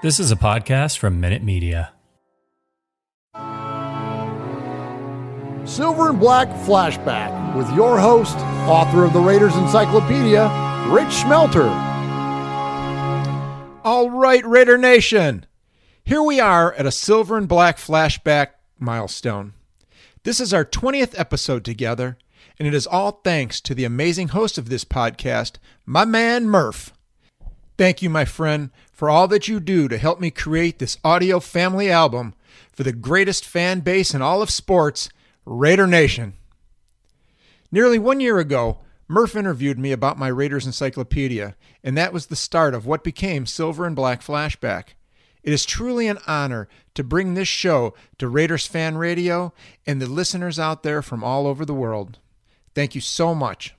This is a podcast from Minute Media. Silver and Black Flashback with your host, author of the Raiders Encyclopedia, Rich Shmelter. All right, Raider Nation. Here we are at a Silver and Black Flashback milestone. This is our 20th episode together, and it is all thanks to the amazing host of this podcast, my man Murph. Thank you, my friend, for all that you do to help me create this audio family album for the greatest fan base in all of sports, Raider Nation. Nearly one year ago, Murph interviewed me about my Raiders Encyclopedia, and that was the start of what became Silver and Black Flashback. It is truly an honor to bring this show to Raiders Fan Radio and the listeners out there from all over the world. Thank you so much.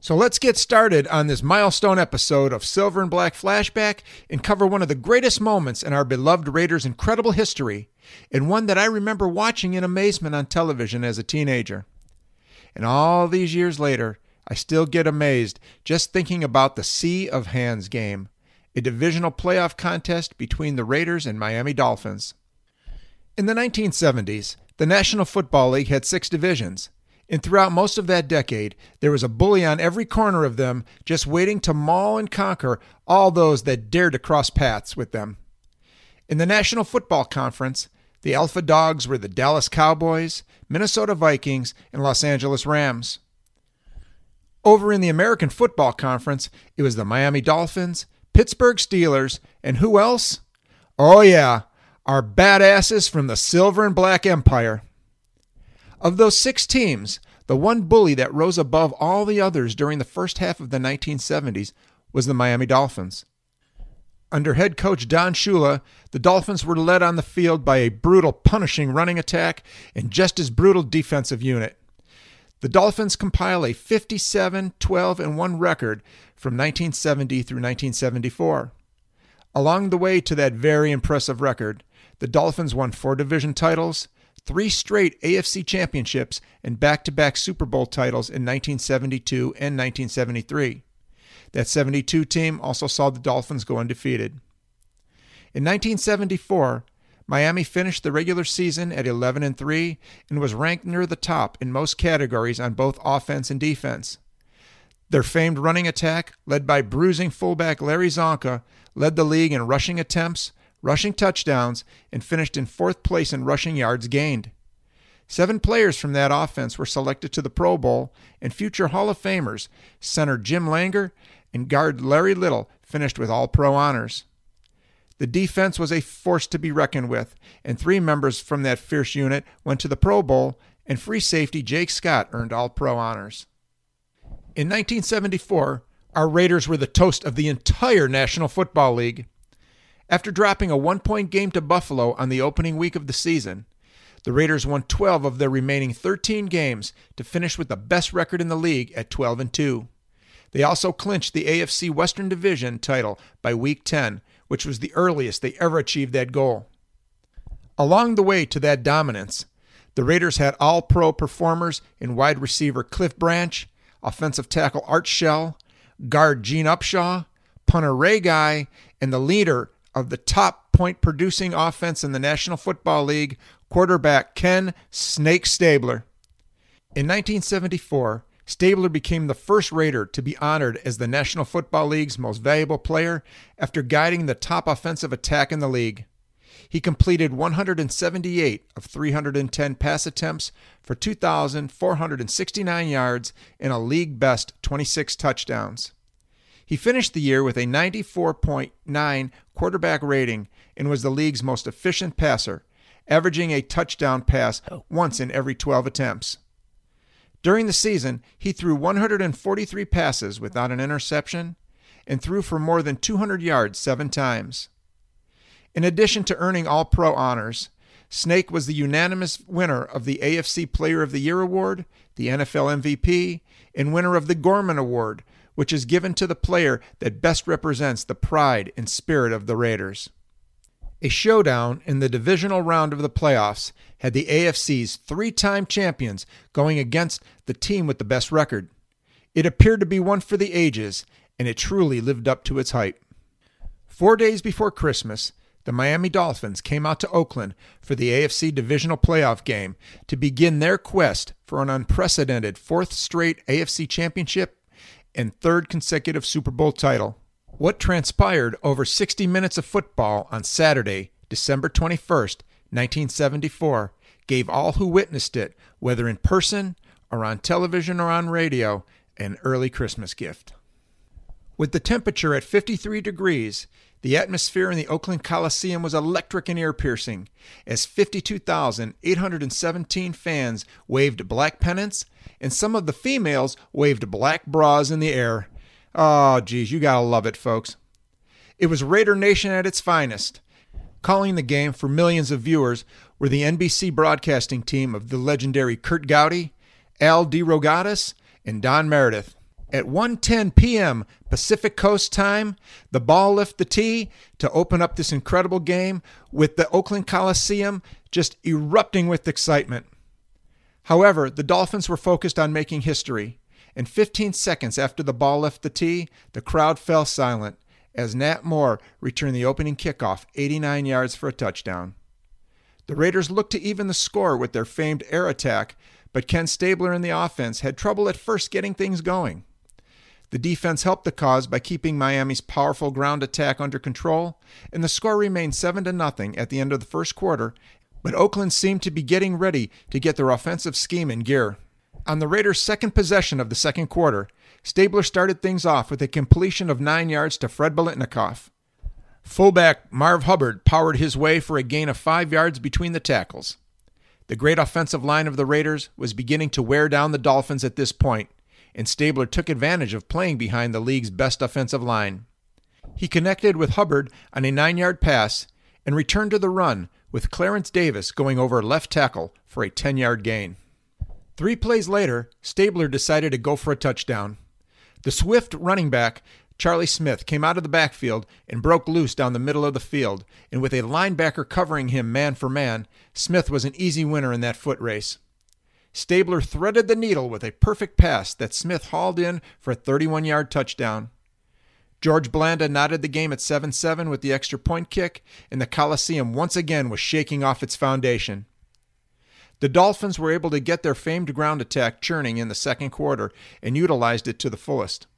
So let's get started on this milestone episode of Silver and Black Flashback and cover one of the greatest moments in our beloved Raiders' incredible history, and one that I remember watching in amazement on television as a teenager. And all these years later, I still get amazed just thinking about the Sea of Hands game, a divisional playoff contest between the Raiders and Miami Dolphins. In the 1970s, the National Football League had six divisions. And throughout most of that decade, there was a bully on every corner of them just waiting to maul and conquer all those that dared to cross paths with them. In the National Football Conference, the Alpha Dogs were the Dallas Cowboys, Minnesota Vikings, and Los Angeles Rams. Over in the American Football Conference, it was the Miami Dolphins, Pittsburgh Steelers, and who else? Oh, yeah, our badasses from the Silver and Black Empire. Of those six teams, the one bully that rose above all the others during the first half of the 1970s was the Miami Dolphins. Under head coach Don Shula, the Dolphins were led on the field by a brutal, punishing running attack and just as brutal defensive unit. The Dolphins compile a 57 12 and 1 record from 1970 through 1974. Along the way to that very impressive record, the Dolphins won four division titles, three straight AFC championships, and back to back Super Bowl titles in 1972 and 1973. That 72 team also saw the Dolphins go undefeated. In 1974, Miami finished the regular season at 11 and 3 and was ranked near the top in most categories on both offense and defense. Their famed running attack, led by bruising fullback Larry Csonka, led the league in rushing attempts, rushing touchdowns, and finished in fourth place in rushing yards gained. Seven players from that offense were selected to the Pro Bowl, and future Hall of Famers, center Jim Langer and guard Larry Little, finished with All Pro honors. The defense was a force to be reckoned with, and three members from that fierce unit went to the Pro Bowl, and free safety Jake Scott earned All Pro honors. In 1974, our Raiders were the toast of the entire National Football League. After dropping a one point game to Buffalo on the opening week of the season, the Raiders won 12 of their remaining 13 games to finish with the best record in the league at 12 and 2. They also clinched the AFC Western Division title by week 10, which was the earliest they ever achieved that goal. Along the way to that dominance, the Raiders had all pro performers in wide receiver Cliff Branch, offensive tackle Art Shell, guard Gene Upshaw, punter Ray Guy, and the leader of the top point producing offense in the National Football League, quarterback Ken Snake Stabler. In 1974, Stabler became the first Raider to be honored as the National Football League's most valuable player after guiding the top offensive attack in the league. He completed 178 of 310 pass attempts for 2,469 yards and a league best 26 touchdowns. He finished the year with a 94.9 quarterback rating and was the league's most efficient passer, averaging a touchdown pass oh. once in every 12 attempts. During the season, he threw 143 passes without an interception and threw for more than 200 yards seven times. In addition to earning All Pro honors, Snake was the unanimous winner of the AFC Player of the Year award, the NFL MVP, and winner of the Gorman Award, which is given to the player that best represents the pride and spirit of the Raiders. A showdown in the divisional round of the playoffs had the AFC's three time champions going against the team with the best record. It appeared to be one for the ages, and it truly lived up to its hype. Four days before Christmas, the Miami Dolphins came out to Oakland for the AFC Divisional Playoff game to begin their quest for an unprecedented fourth straight AFC Championship and third consecutive Super Bowl title. What transpired over 60 minutes of football on Saturday, December 21st, 1974, gave all who witnessed it, whether in person or on television or on radio, an early Christmas gift. With the temperature at 53 degrees, the atmosphere in the Oakland Coliseum was electric and ear piercing as 52,817 fans waved black pennants and some of the females waved black bras in the air. Oh, geez, you gotta love it, folks. It was Raider Nation at its finest. Calling the game for millions of viewers were the NBC broadcasting team of the legendary Curt Gowdy, Al DeRogatis, and Don Meredith. At 1:10 p.m. Pacific Coast time, the ball left the tee to open up this incredible game with the Oakland Coliseum just erupting with excitement. However, the Dolphins were focused on making history, and 15 seconds after the ball left the tee, the crowd fell silent as Nat Moore returned the opening kickoff 89 yards for a touchdown. The Raiders looked to even the score with their famed air attack, but Ken Stabler in the offense had trouble at first getting things going. The defense helped the cause by keeping Miami's powerful ground attack under control, and the score remained 7 to nothing at the end of the first quarter, but Oakland seemed to be getting ready to get their offensive scheme in gear. On the Raiders' second possession of the second quarter, Stabler started things off with a completion of 9 yards to Fred Biletnikoff. Fullback Marv Hubbard powered his way for a gain of 5 yards between the tackles. The great offensive line of the Raiders was beginning to wear down the Dolphins at this point, and Stabler took advantage of playing behind the league's best offensive line. He connected with Hubbard on a nine yard pass and returned to the run, with Clarence Davis going over left tackle for a 10 yard gain. Three plays later, Stabler decided to go for a touchdown. The swift running back, Charlie Smith, came out of the backfield and broke loose down the middle of the field, and with a linebacker covering him man for man, Smith was an easy winner in that foot race. Stabler threaded the needle with a perfect pass that Smith hauled in for a 31 yard touchdown. George Blanda knotted the game at 7 7 with the extra point kick, and the Coliseum once again was shaking off its foundation. The Dolphins were able to get their famed ground attack churning in the second quarter and utilized it to the fullest.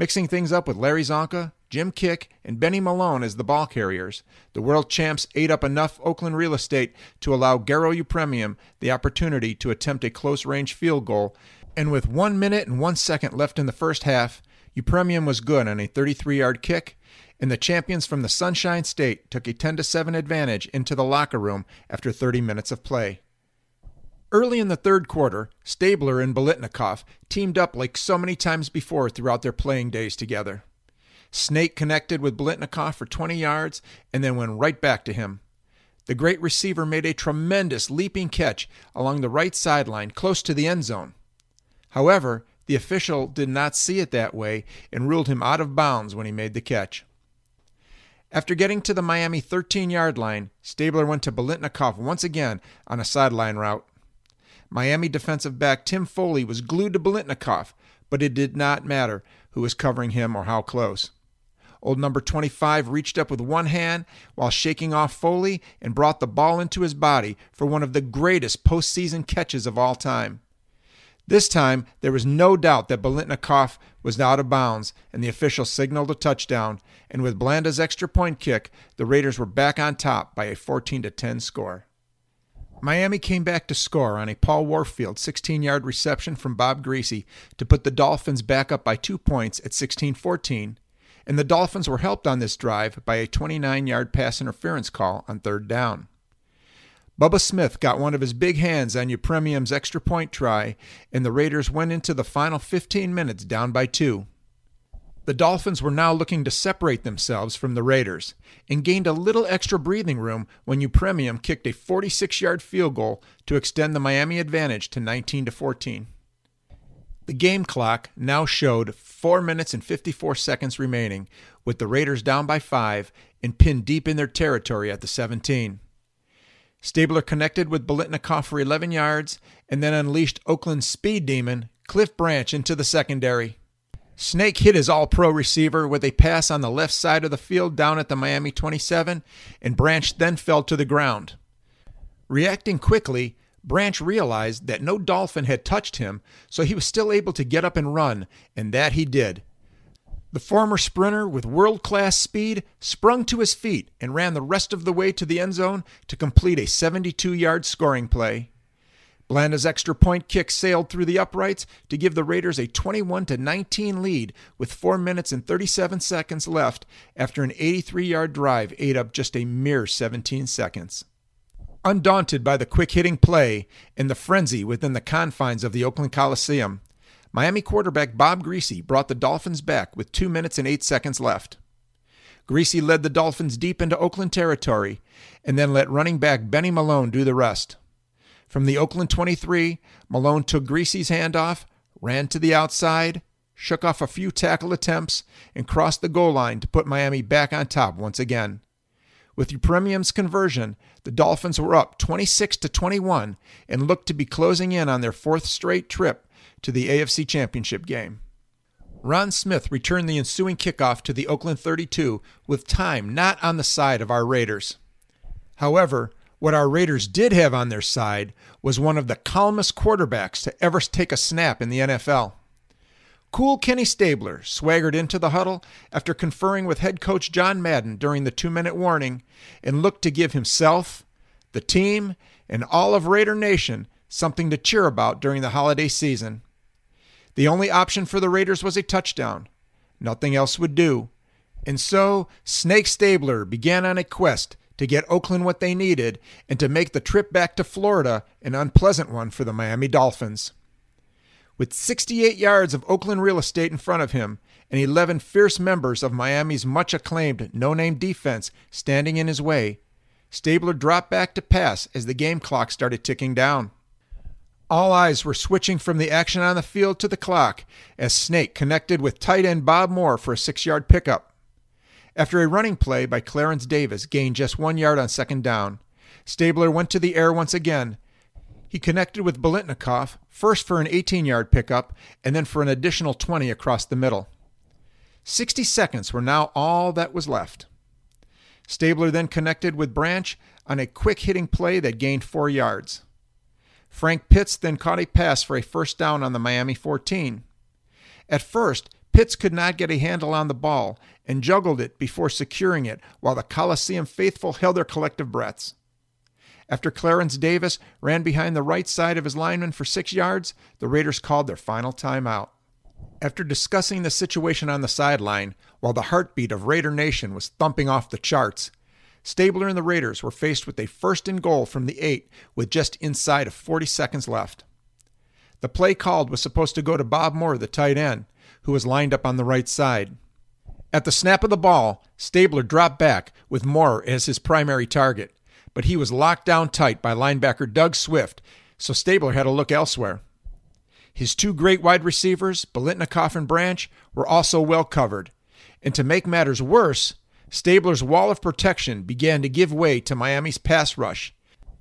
Mixing things up with Larry Csonka, Jim Kiick, and Benny Malone as the ball carriers, the world champs ate up enough Oakland real estate to allow Garo Yepremian the opportunity to attempt a close range field goal, and with one minute and one second left in the first half, Yepremian was good on a 33 yard kick, and the champions from the Sunshine State took a 10 7 advantage into the locker room after 30 minutes of play. Early in the third quarter, Stabler and Biletnikoff teamed up like so many times before throughout their playing days together. Snake connected with Biletnikoff for 20 yards and then went right back to him. The great receiver made a tremendous leaping catch along the right sideline close to the end zone. However, the official did not see it that way and ruled him out of bounds when he made the catch. After getting to the Miami 13 yard line, Stabler went to Biletnikoff once again on a sideline route. Miami defensive back Tim Foley was glued to Biletnikoff, but it did not matter who was covering him or how close. Old number 25 reached up with one hand while shaking off Foley and brought the ball into his body for one of the greatest postseason catches of all time. This time, there was no doubt that Biletnikoff was out of bounds, and the official signaled a touchdown. And with Blanda's extra point kick, the Raiders were back on top by a 14 10 score. Miami came back to score on a Paul Warfield 16 yard reception from Bob Griese to put the Dolphins back up by two points at 16 14, and the Dolphins were helped on this drive by a 29 yard pass interference call on third down. Bubba Smith got one of his big hands on Yepremian's extra point try, and the Raiders went into the final 15 minutes down by two. The Dolphins were now looking to separate themselves from the Raiders and gained a little extra breathing room when Yepremian kicked a 46-yard field goal to extend the Miami advantage to 19 to 14. The game clock now showed 4 minutes and 54 seconds remaining with the Raiders down by 5 and pinned deep in their territory at the 17. Stabler connected with Biletnikoff for 11 yards and then unleashed Oakland's speed demon, Cliff Branch, into the secondary. Snake hit his all pro receiver with a pass on the left side of the field down at the Miami 27, and Branch then fell to the ground. Reacting quickly, Branch realized that no dolphin had touched him, so he was still able to get up and run, and that he did. The former sprinter with world class speed sprung to his feet and ran the rest of the way to the end zone to complete a 72 yard scoring play. Blanda's extra point kick sailed through the uprights to give the Raiders a 21 19 lead with 4 minutes and 37 seconds left after an 83 yard drive ate up just a mere 17 seconds. Undaunted by the quick hitting play and the frenzy within the confines of the Oakland Coliseum, Miami quarterback Bob Griese brought the Dolphins back with 2 minutes and 8 seconds left. Griese led the Dolphins deep into Oakland territory and then let running back Benny Malone do the rest. From the Oakland 23, Malone took Griese's handoff, ran to the outside, shook off a few tackle attempts, and crossed the goal line to put Miami back on top once again. With Yepremian's conversion, the Dolphins were up 26 to 21 and looked to be closing in on their fourth straight trip to the AFC Championship game. Ron Smith returned the ensuing kickoff to the Oakland 32 with time not on the side of our Raiders. However, what our Raiders did have on their side was one of the calmest quarterbacks to ever take a snap in the NFL. Cool Kenny Stabler swaggered into the huddle after conferring with head coach John Madden during the two minute warning and looked to give himself, the team, and all of Raider Nation something to cheer about during the holiday season. The only option for the Raiders was a touchdown. Nothing else would do. And so, Snake Stabler began on a quest to get Oakland what they needed and to make the trip back to Florida an unpleasant one for the Miami Dolphins. With 68 yards of Oakland real estate in front of him and 11 fierce members of Miami's much acclaimed no name defense standing in his way, Stabler dropped back to pass as the game clock started ticking down. All eyes were switching from the action on the field to the clock as Snake connected with tight end Bob Moore for a six yard pickup. After a running play by Clarence Davis gained just one yard on second down, Stabler went to the air once again. He connected with Biletnikoff, first for an 18 yard pickup and then for an additional 20 across the middle. 60 seconds were now all that was left. Stabler then connected with Branch on a quick hitting play that gained four yards. Frank Pitts then caught a pass for a first down on the Miami 14. At first, Pitts could not get a handle on the ball and juggled it before securing it while the Coliseum faithful held their collective breaths. After Clarence Davis ran behind the right side of his lineman for six yards, the Raiders called their final timeout. After discussing the situation on the sideline, while the heartbeat of Raider Nation was thumping off the charts, Stabler and the Raiders were faced with a first and goal from the eight with just inside of 40 seconds left. The play called was supposed to go to Bob Moore, the tight end, who was lined up on the right side. At the snap of the ball, Stabler dropped back with Moore as his primary target, but he was locked down tight by linebacker Doug Swift, so Stabler had to look elsewhere. His two great wide receivers, Biletnikoff and Branch, were also well covered. And to make matters worse, Stabler's wall of protection began to give way to Miami's pass rush.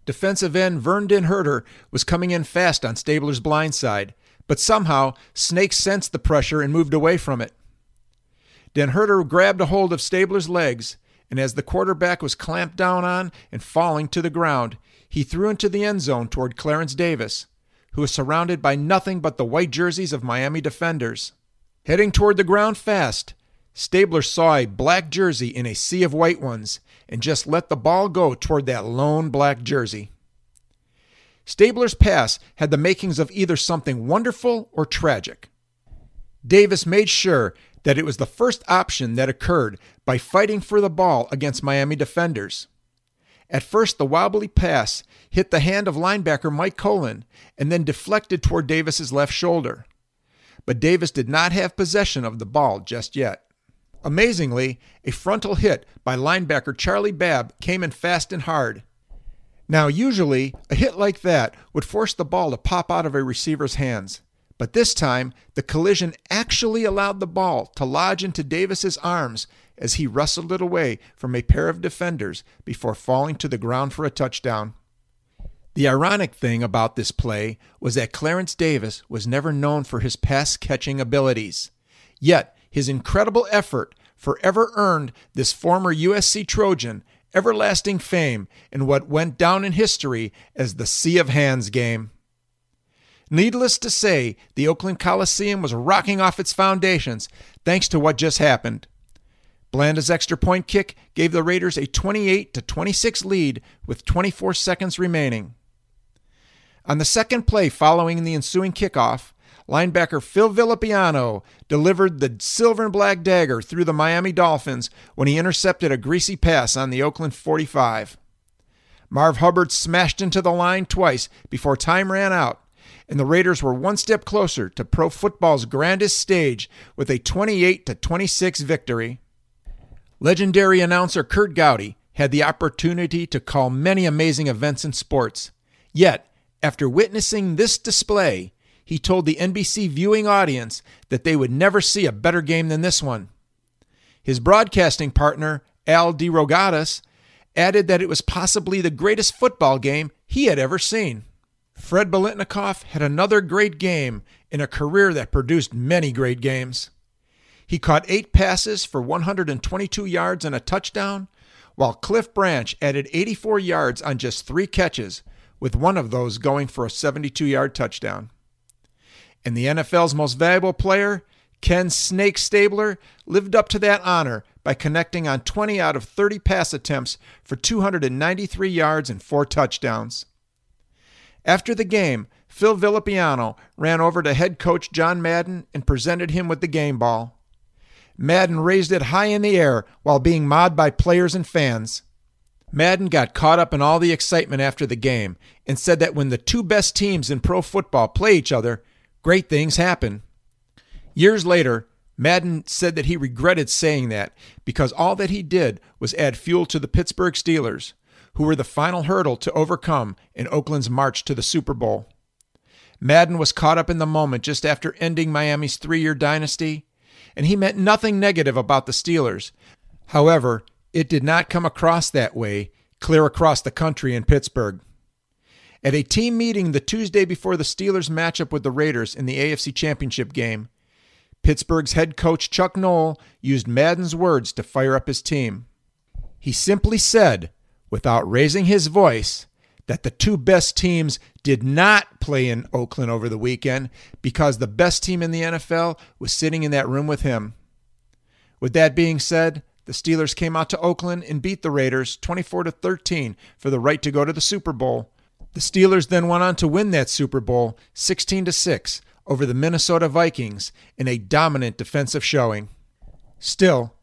Defensive end Vern Den Herder was coming in fast on Stabler's blind side, but somehow Snake sensed the pressure and moved away from it. Den Herder grabbed a hold of Stabler's legs, and as the quarterback was clamped down on and falling to the ground, he threw into the end zone toward Clarence Davis, who was surrounded by nothing but the white jerseys of Miami defenders. Heading toward the ground fast, Stabler saw a black jersey in a sea of white ones and just let the ball go toward that lone black jersey. Stabler's pass had the makings of either something wonderful or tragic. Davis made sure that it was the first option that occurred by fighting for the ball against Miami defenders. At first, the wobbly pass hit the hand of linebacker Mike Kolen and then deflected toward Davis's left shoulder. but Davis did not have possession of the ball just yet. Amazingly, a frontal hit by linebacker Charlie Babb came in fast and hard. Now, usually, a hit like that would force the ball to pop out of a receiver's hands. But this time, the collision actually allowed the ball to lodge into Davis's arms as he wrestled it away from a pair of defenders before falling to the ground for a touchdown. The ironic thing about this play was that Clarence Davis was never known for his pass catching abilities. Yet, his incredible effort forever earned this former USC Trojan everlasting fame in what went down in history as the Sea of Hands game. Needless to say, the Oakland Coliseum was rocking off its foundations thanks to what just happened. Blanda's extra point kick gave the Raiders a 28 to 26 lead with 24 seconds remaining. On the second play following the ensuing kickoff, linebacker Phil Villapiano delivered the silver and black dagger through the Miami Dolphins when he intercepted a Griese pass on the Oakland 45. Marv Hubbard smashed into the line twice before time ran out, and the Raiders were one step closer to pro football's grandest stage with a 28 26 victory. Legendary announcer Curt Gowdy had the opportunity to call many amazing events in sports. Yet, after witnessing this display, he told the NBC viewing audience that they would never see a better game than this one. His broadcasting partner, Al DeRogatis, added that it was possibly the greatest football game he had ever seen. Fred Biletnikoff had another great game in a career that produced many great games. He caught eight passes for 122 yards and a touchdown, while Cliff Branch added 84 yards on just three catches, with one of those going for a 72 yard touchdown. And the NFL's most valuable player, Ken Snake Stabler, lived up to that honor by connecting on 20 out of 30 pass attempts for 293 yards and four touchdowns. After the game, Phil Villapiano ran over to head coach John Madden and presented him with the game ball. Madden raised it high in the air while being mobbed by players and fans. Madden got caught up in all the excitement after the game and said that when the two best teams in pro football play each other, great things happen. Years later, Madden said that he regretted saying that because all that he did was add fuel to the Pittsburgh Steelers, who were the final hurdle to overcome in Oakland's march to the Super Bowl. Madden was caught up in the moment just after ending Miami's three year dynasty and he meant nothing negative about the Steelers. However, it did not come across that way clear across the country in Pittsburgh. At a team meeting the Tuesday before the Steelers' matchup with the Raiders in the AFC Championship game, Pittsburgh's head coach Chuck Noll used Madden's words to fire up his team. He simply said, without raising his voice, that the two best teams did not play in Oakland over the weekend because the best team in the NFL was sitting in that room with him. With that being said, the Steelers came out to Oakland and beat the Raiders 24 to 13 for the right to go to the Super Bowl. The Steelers then went on to win that Super Bowl 16 to 6 over the Minnesota Vikings in a dominant defensive showing. Still,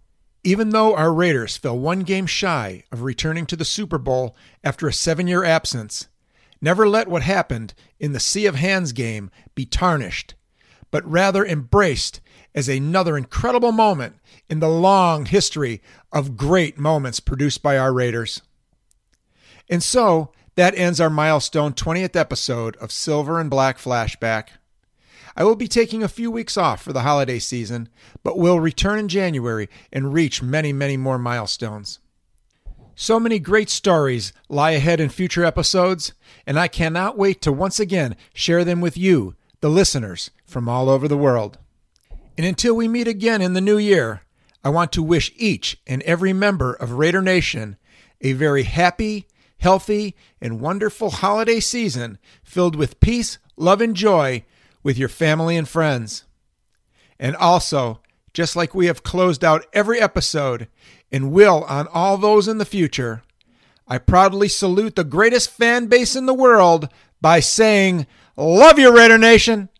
even though our Raiders fell one game shy of returning to the Super Bowl after a seven year absence, never let what happened in the Sea of Hands game be tarnished, but rather embraced as another incredible moment in the long history of great moments produced by our Raiders. And so, that ends our milestone 20th episode of Silver and Black Flashback. I will be taking a few weeks off for the holiday season, but will return in January and reach many, many more milestones. So many great stories lie ahead in future episodes, and I cannot wait to once again share them with you, the listeners from all over the world. And until we meet again in the new year, I want to wish each and every member of Raider Nation a very happy, healthy, and wonderful holiday season filled with peace, love, and joy with your family and friends. And also, just like we have closed out every episode and will on all those in the future, I proudly salute the greatest fan base in the world by saying, Love you, Raider Nation!